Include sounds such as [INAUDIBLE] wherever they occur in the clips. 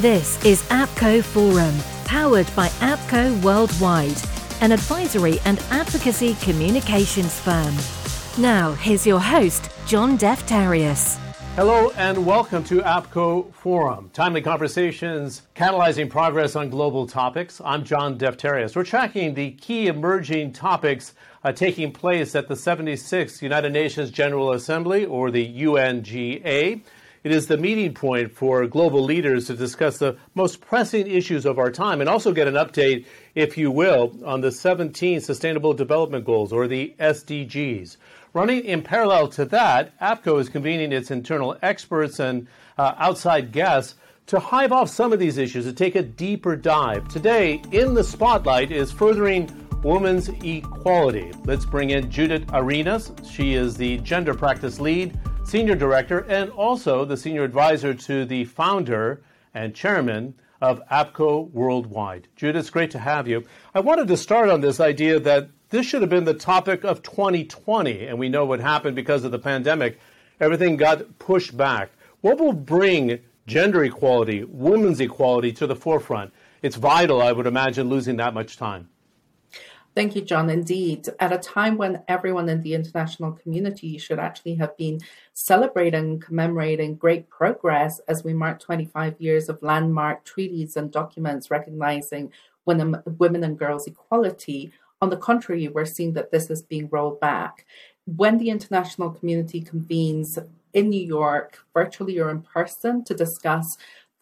This is APCO Forum, powered by APCO Worldwide, an advisory and advocacy communications firm. Now, here's your host, John Defterios. Hello and welcome to APCO Forum, timely conversations catalyzing progress on global topics. I'm John Defterios. We're tracking the key emerging topics uh, taking place at the 76th United Nations General Assembly, or the UNGA. It is the meeting point for global leaders to discuss the most pressing issues of our time and also get an update, if you will, on the 17 Sustainable Development Goals, or the SDGs. Running in parallel to that, APCO is convening its internal experts and uh, outside guests to hive off some of these issues and take a deeper dive. Today, in the spotlight is furthering women's equality. Let's bring in Judith Arenas. She is the gender practice lead senior director, and also the senior advisor to the founder and chairman of APCO Worldwide. Judith, it's great to have you. I wanted to start on this idea that this should have been the topic of 2020, and we know what happened because of the pandemic. Everything got pushed back. What will bring gender equality, women's equality to the forefront? It's vital, I would imagine, losing that much time. Thank you, John. Indeed, at a time when everyone in the international community should actually have been celebrating, commemorating great progress as we mark 25 years of landmark treaties and documents recognizing women, women and girls' equality. On the contrary, we're seeing that this is being rolled back. When the international community convenes in New York, virtually or in person, to discuss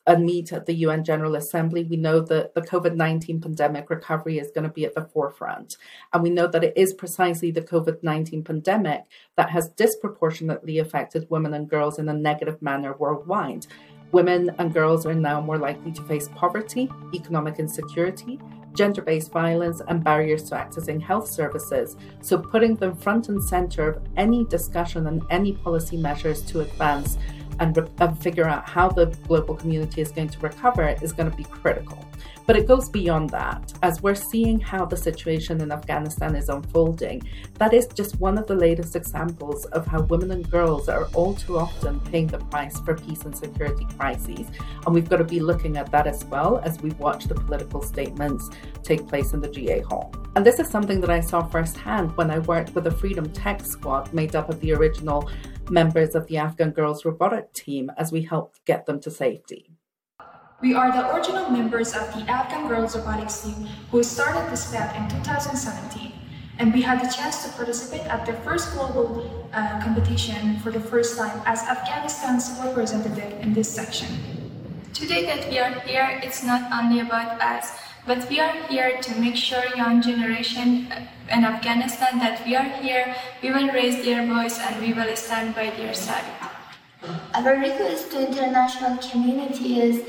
and meet at the UN General Assembly, we know that the COVID 19 pandemic recovery is going to be at the forefront. And we know that it is precisely the COVID 19 pandemic that has disproportionately affected women and girls in a negative manner worldwide. Women and girls are now more likely to face poverty, economic insecurity, gender based violence, and barriers to accessing health services. So, putting them front and center of any discussion and any policy measures to advance and, re- and figure out how the global community is going to recover is going to be critical. But it goes beyond that. As we're seeing how the situation in Afghanistan is unfolding, that is just one of the latest examples of how women and girls are all too often paying the price for peace and security crises. And we've got to be looking at that as well as we watch the political statements take place in the GA Hall. And this is something that I saw firsthand when I worked with a Freedom Tech Squad made up of the original members of the Afghan Girls Robotic Team as we helped get them to safety. We are the original members of the Afghan Girls Robotics Team who started this back in 2017. And we had the chance to participate at the first global uh, competition for the first time as Afghanistan's representative in this section. Today that we are here, it's not only about us, but we are here to make sure young generation uh, in Afghanistan that we are here, we will raise their voice and we will stand by their side. Our request to international community is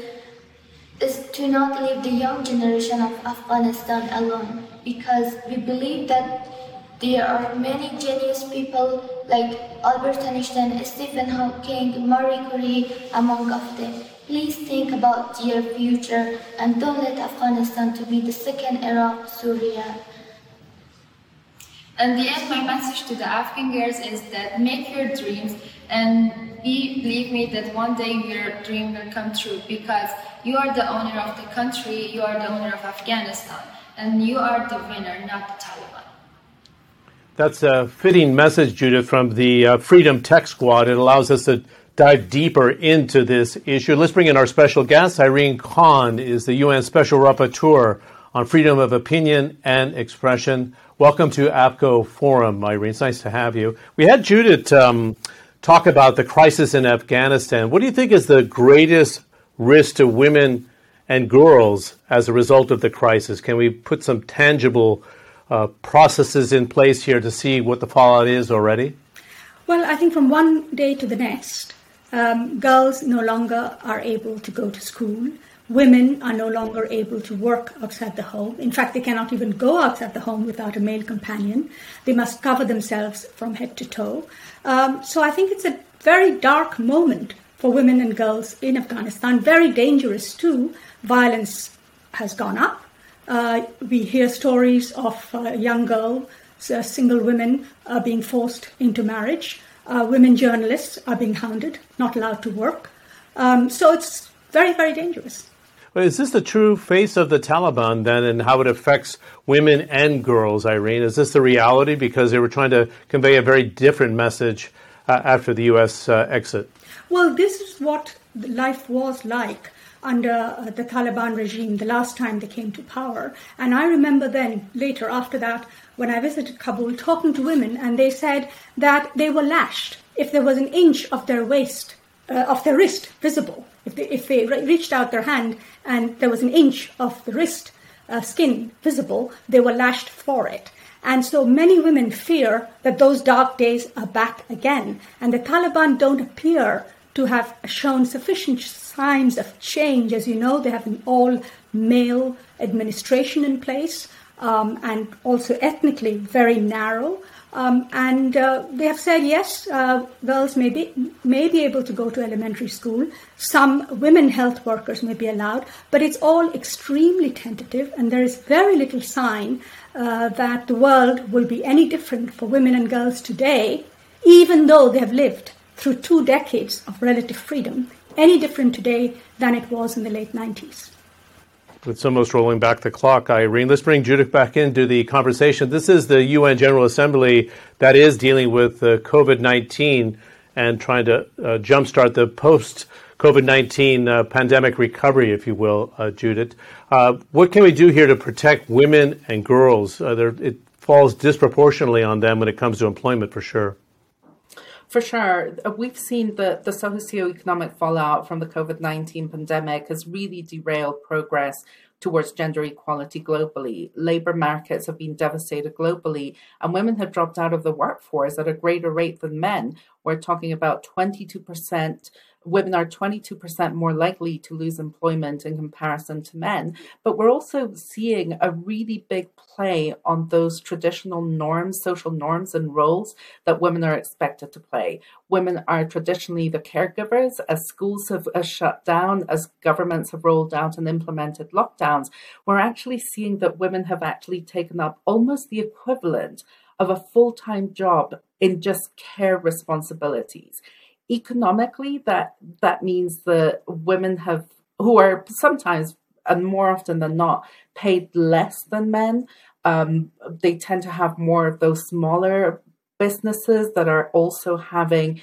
is to not leave the young generation of Afghanistan alone because we believe that there are many genius people like Albert Einstein, Stephen Hawking, Marie Curie, among of them. Please think about your future and don't let Afghanistan to be the second Iraq, Syria. And the end, my message to the Afghan girls is that make your dreams and be, believe me that one day your dream will come true because you are the owner of the country, you are the owner of Afghanistan, and you are the winner, not the Taliban. That's a fitting message, Judith, from the uh, Freedom Tech Squad. It allows us to dive deeper into this issue. Let's bring in our special guest. Irene Khan is the UN Special Rapporteur on freedom of opinion and expression. Welcome to APCO Forum, Irene. It's nice to have you. We had Judith um, talk about the crisis in Afghanistan. What do you think is the greatest risk to women and girls as a result of the crisis? Can we put some tangible uh, processes in place here to see what the fallout is already? Well, I think from one day to the next, um, girls no longer are able to go to school. Women are no longer able to work outside the home. In fact, they cannot even go outside the home without a male companion. They must cover themselves from head to toe. Um, so I think it's a very dark moment for women and girls in Afghanistan. Very dangerous too. Violence has gone up. Uh, we hear stories of uh, young girls, uh, single women uh, being forced into marriage. Uh, women journalists are being hounded, not allowed to work. Um, so it's very, very dangerous. Is this the true face of the Taliban then, and how it affects women and girls, Irene? Is this the reality? Because they were trying to convey a very different message uh, after the U.S. Uh, exit. Well, this is what life was like under uh, the Taliban regime the last time they came to power. And I remember then, later after that, when I visited Kabul, talking to women, and they said that they were lashed if there was an inch of their waist, uh, of their wrist visible. If they, if they reached out their hand and there was an inch of the wrist uh, skin visible, they were lashed for it. And so many women fear that those dark days are back again. And the Taliban don't appear to have shown sufficient signs of change. As you know, they have an all male administration in place um, and also ethnically very narrow. Um, and uh, they have said yes, uh, girls may be, may be able to go to elementary school. Some women health workers may be allowed, but it's all extremely tentative, and there is very little sign uh, that the world will be any different for women and girls today, even though they have lived through two decades of relative freedom, any different today than it was in the late 90s. It's almost rolling back the clock, Irene. Let's bring Judith back into the conversation. This is the UN General Assembly that is dealing with uh, COVID 19 and trying to uh, jumpstart the post COVID 19 uh, pandemic recovery, if you will, uh, Judith. Uh, what can we do here to protect women and girls? Uh, it falls disproportionately on them when it comes to employment, for sure. For sure. Uh, we've seen that the socioeconomic fallout from the COVID 19 pandemic has really derailed progress towards gender equality globally. Labour markets have been devastated globally, and women have dropped out of the workforce at a greater rate than men. We're talking about 22% women are 22% more likely to lose employment in comparison to men. But we're also seeing a really big play on those traditional norms, social norms, and roles that women are expected to play. Women are traditionally the caregivers. As schools have uh, shut down, as governments have rolled out and implemented lockdowns, we're actually seeing that women have actually taken up almost the equivalent of a full time job in just care responsibilities economically that that means that women have who are sometimes and more often than not paid less than men um, they tend to have more of those smaller businesses that are also having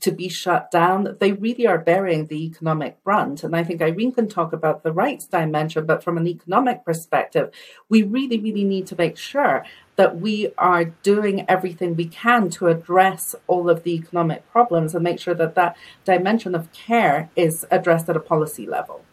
to be shut down, they really are bearing the economic brunt. And I think Irene can talk about the rights dimension, but from an economic perspective, we really, really need to make sure that we are doing everything we can to address all of the economic problems and make sure that that dimension of care is addressed at a policy level.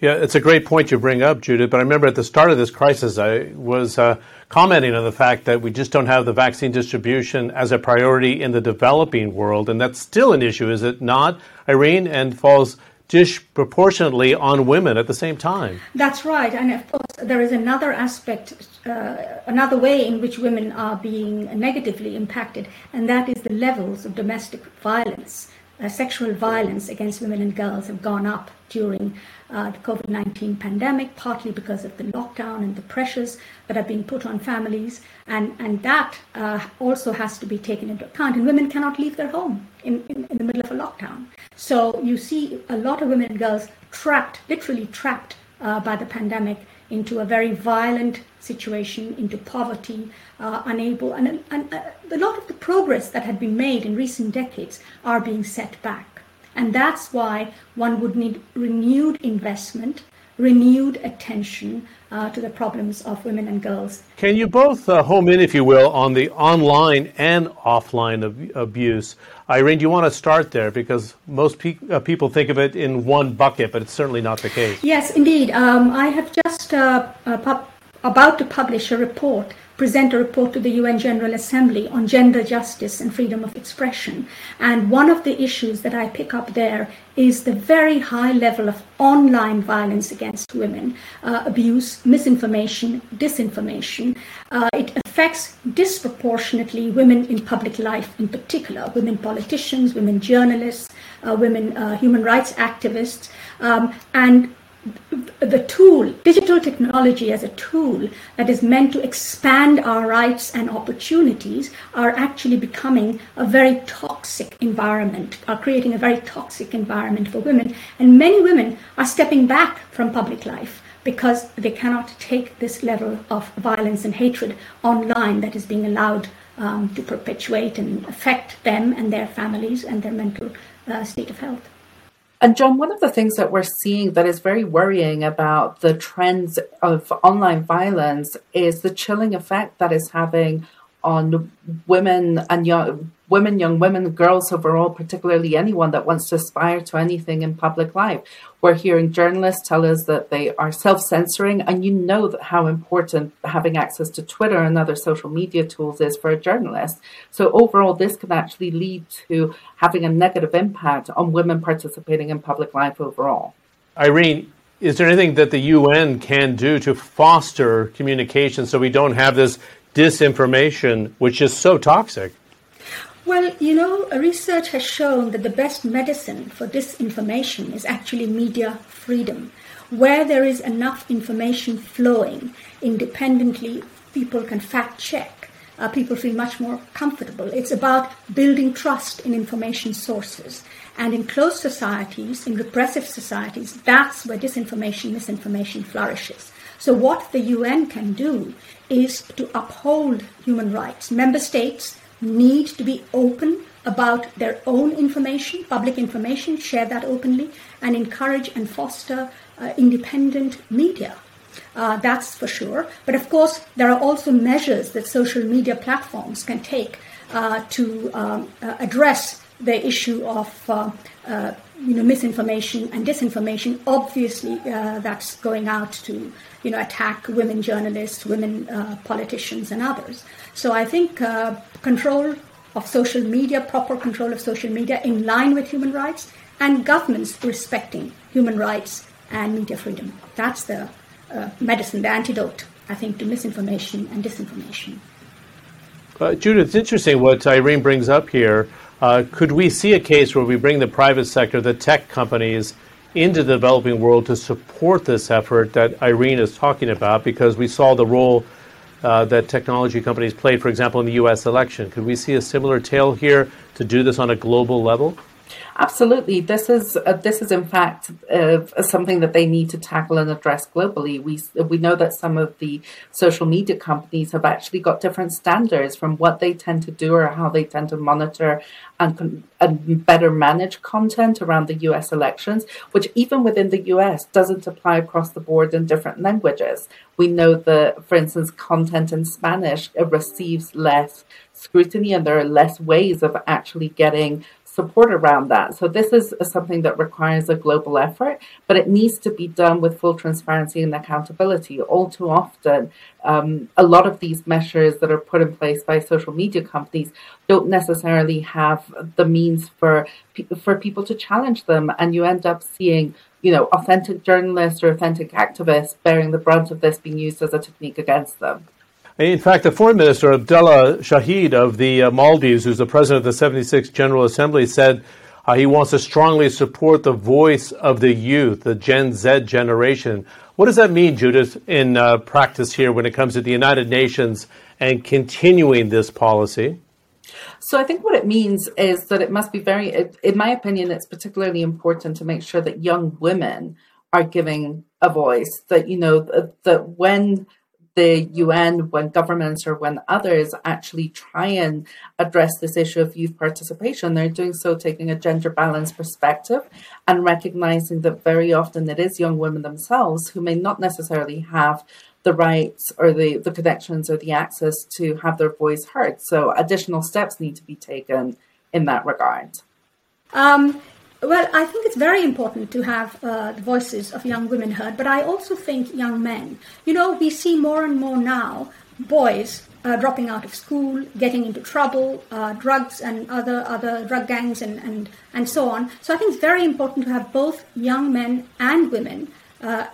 Yeah, it's a great point you bring up, Judith. But I remember at the start of this crisis, I was uh, commenting on the fact that we just don't have the vaccine distribution as a priority in the developing world. And that's still an issue, is it not, Irene? And falls disproportionately on women at the same time. That's right. And of course, there is another aspect, uh, another way in which women are being negatively impacted, and that is the levels of domestic violence. Uh, sexual violence against women and girls have gone up during uh, the COVID 19 pandemic, partly because of the lockdown and the pressures that are being put on families. And, and that uh, also has to be taken into account. And women cannot leave their home in, in, in lockdown. So you see a lot of women and girls trapped, literally trapped uh, by the pandemic into a very violent situation, into poverty, uh, unable, and, and uh, a lot of the progress that had been made in recent decades are being set back. And that's why one would need renewed investment, renewed attention uh, to the problems of women and girls. Can you both uh, home in, if you will, on the online and offline ab- abuse? Irene, do you want to start there? Because most pe- uh, people think of it in one bucket, but it's certainly not the case. Yes, indeed. Um, I have just uh, uh, about to publish a report present a report to the UN General Assembly on gender justice and freedom of expression. And one of the issues that I pick up there is the very high level of online violence against women, uh, abuse, misinformation, disinformation. Uh, it affects disproportionately women in public life, in particular, women politicians, women journalists, uh, women uh, human rights activists. Um, and the tool, digital technology as a tool that is meant to expand our rights and opportunities, are actually becoming a very toxic environment, are creating a very toxic environment for women. And many women are stepping back from public life because they cannot take this level of violence and hatred online that is being allowed um, to perpetuate and affect them and their families and their mental uh, state of health. And John, one of the things that we're seeing that is very worrying about the trends of online violence is the chilling effect that is having on women and young women, young women, girls overall, particularly anyone that wants to aspire to anything in public life. We're hearing journalists tell us that they are self censoring, and you know how important having access to Twitter and other social media tools is for a journalist. So, overall, this can actually lead to having a negative impact on women participating in public life overall. Irene, is there anything that the UN can do to foster communication so we don't have this disinformation, which is so toxic? Well, you know, research has shown that the best medicine for disinformation is actually media freedom. Where there is enough information flowing independently, people can fact check. Uh, people feel much more comfortable. It's about building trust in information sources. And in closed societies, in repressive societies, that's where disinformation, misinformation flourishes. So, what the UN can do is to uphold human rights. Member states need to be open about their own information, public information, share that openly, and encourage and foster uh, independent media. Uh, that's for sure. But of course, there are also measures that social media platforms can take uh, to um, uh, address the issue of uh, uh, you know misinformation and disinformation. Obviously, that's going out to you know, attack women journalists, women uh, politicians, and others. So I think uh, control of social media, proper control of social media in line with human rights, and governments respecting human rights and media freedom. That's the uh, medicine, the antidote, I think, to misinformation and disinformation. Uh, Judith, it's interesting what Irene brings up here. Uh, could we see a case where we bring the private sector, the tech companies, into the developing world to support this effort that Irene is talking about because we saw the role uh, that technology companies played, for example, in the U.S. election. Could we see a similar tale here to do this on a global level? Absolutely, this is uh, this is in fact uh, something that they need to tackle and address globally. We we know that some of the social media companies have actually got different standards from what they tend to do or how they tend to monitor and, and better manage content around the U.S. elections, which even within the U.S. doesn't apply across the board in different languages. We know that, for instance, content in Spanish receives less scrutiny and there are less ways of actually getting support around that. So this is something that requires a global effort, but it needs to be done with full transparency and accountability. All too often, um, a lot of these measures that are put in place by social media companies don't necessarily have the means for for people to challenge them, and you end up seeing you know authentic journalists or authentic activists bearing the brunt of this being used as a technique against them. In fact, the foreign minister, Abdullah Shahid of the uh, Maldives, who's the president of the 76th General Assembly, said uh, he wants to strongly support the voice of the youth, the Gen Z generation. What does that mean, Judith, in uh, practice here when it comes to the United Nations and continuing this policy? So I think what it means is that it must be very, in my opinion, it's particularly important to make sure that young women are giving a voice. That you know that, that when the UN, when governments or when others actually try and address this issue of youth participation, they're doing so taking a gender balanced perspective and recognizing that very often it is young women themselves who may not necessarily have the rights or the, the connections or the access to have their voice heard. So additional steps need to be taken in that regard. Um, well, I think it's very important to have uh, the voices of young women heard, but I also think young men. You know, we see more and more now boys uh, dropping out of school, getting into trouble, uh, drugs and other other drug gangs and, and and so on. So I think it's very important to have both young men and women uh,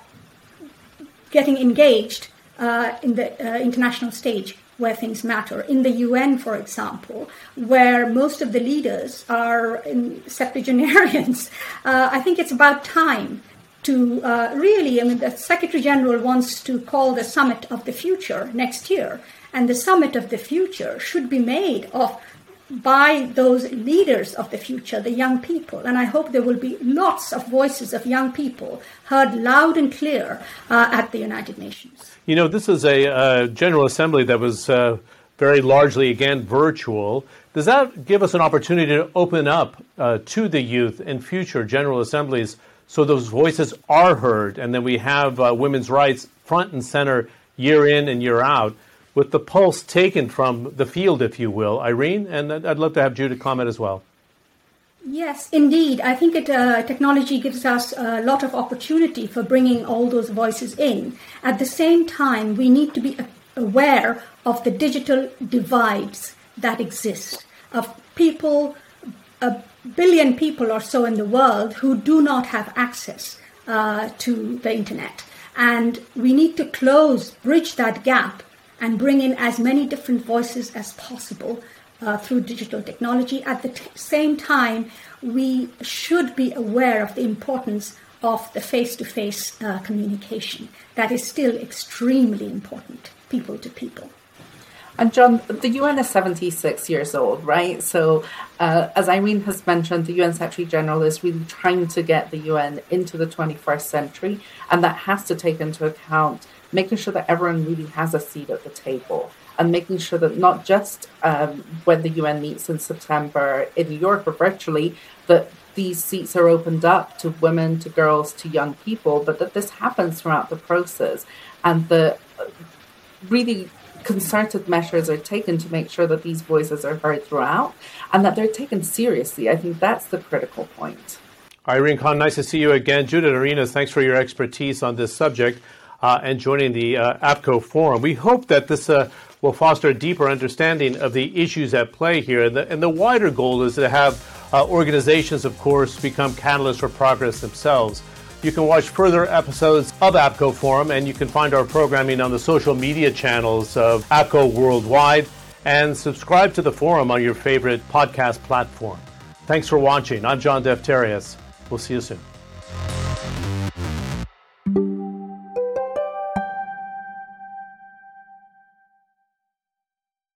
getting engaged uh, in the uh, international stage where things matter. In the UN, for example, where most of the leaders are septuagenarians, [LAUGHS] uh, I think it's about time to uh, really, I mean, the Secretary General wants to call the Summit of the Future next year. And the Summit of the Future should be made of by those leaders of the future, the young people. And I hope there will be lots of voices of young people heard loud and clear uh, at the United Nations. You know, this is a uh, General Assembly that was uh, very largely, again, virtual. Does that give us an opportunity to open up uh, to the youth in future General Assemblies so those voices are heard and then we have uh, women's rights front and center year in and year out? With the pulse taken from the field, if you will. Irene, and I'd love to have Judith comment as well. Yes, indeed. I think it, uh, technology gives us a lot of opportunity for bringing all those voices in. At the same time, we need to be aware of the digital divides that exist, of people, a billion people or so in the world who do not have access uh, to the internet. And we need to close, bridge that gap and bring in as many different voices as possible uh, through digital technology. At the t- same time, we should be aware of the importance of the face to face communication. That is still extremely important, people to people. And John, the UN is 76 years old, right? So, uh, as Irene has mentioned, the UN Secretary General is really trying to get the UN into the 21st century, and that has to take into account making sure that everyone really has a seat at the table and making sure that not just um, when the UN meets in September in New York or virtually, that these seats are opened up to women, to girls, to young people, but that this happens throughout the process and the uh, really concerted measures are taken to make sure that these voices are heard throughout and that they're taken seriously. I think that's the critical point. Irene Khan, nice to see you again. Judith Arenas, thanks for your expertise on this subject uh, and joining the uh, APCO forum. We hope that this uh, will foster a deeper understanding of the issues at play here. And the, and the wider goal is to have uh, organizations, of course, become catalysts for progress themselves. You can watch further episodes of APCO Forum, and you can find our programming on the social media channels of APCO Worldwide, and subscribe to the forum on your favorite podcast platform. Thanks for watching. I'm John Defterios. We'll see you soon.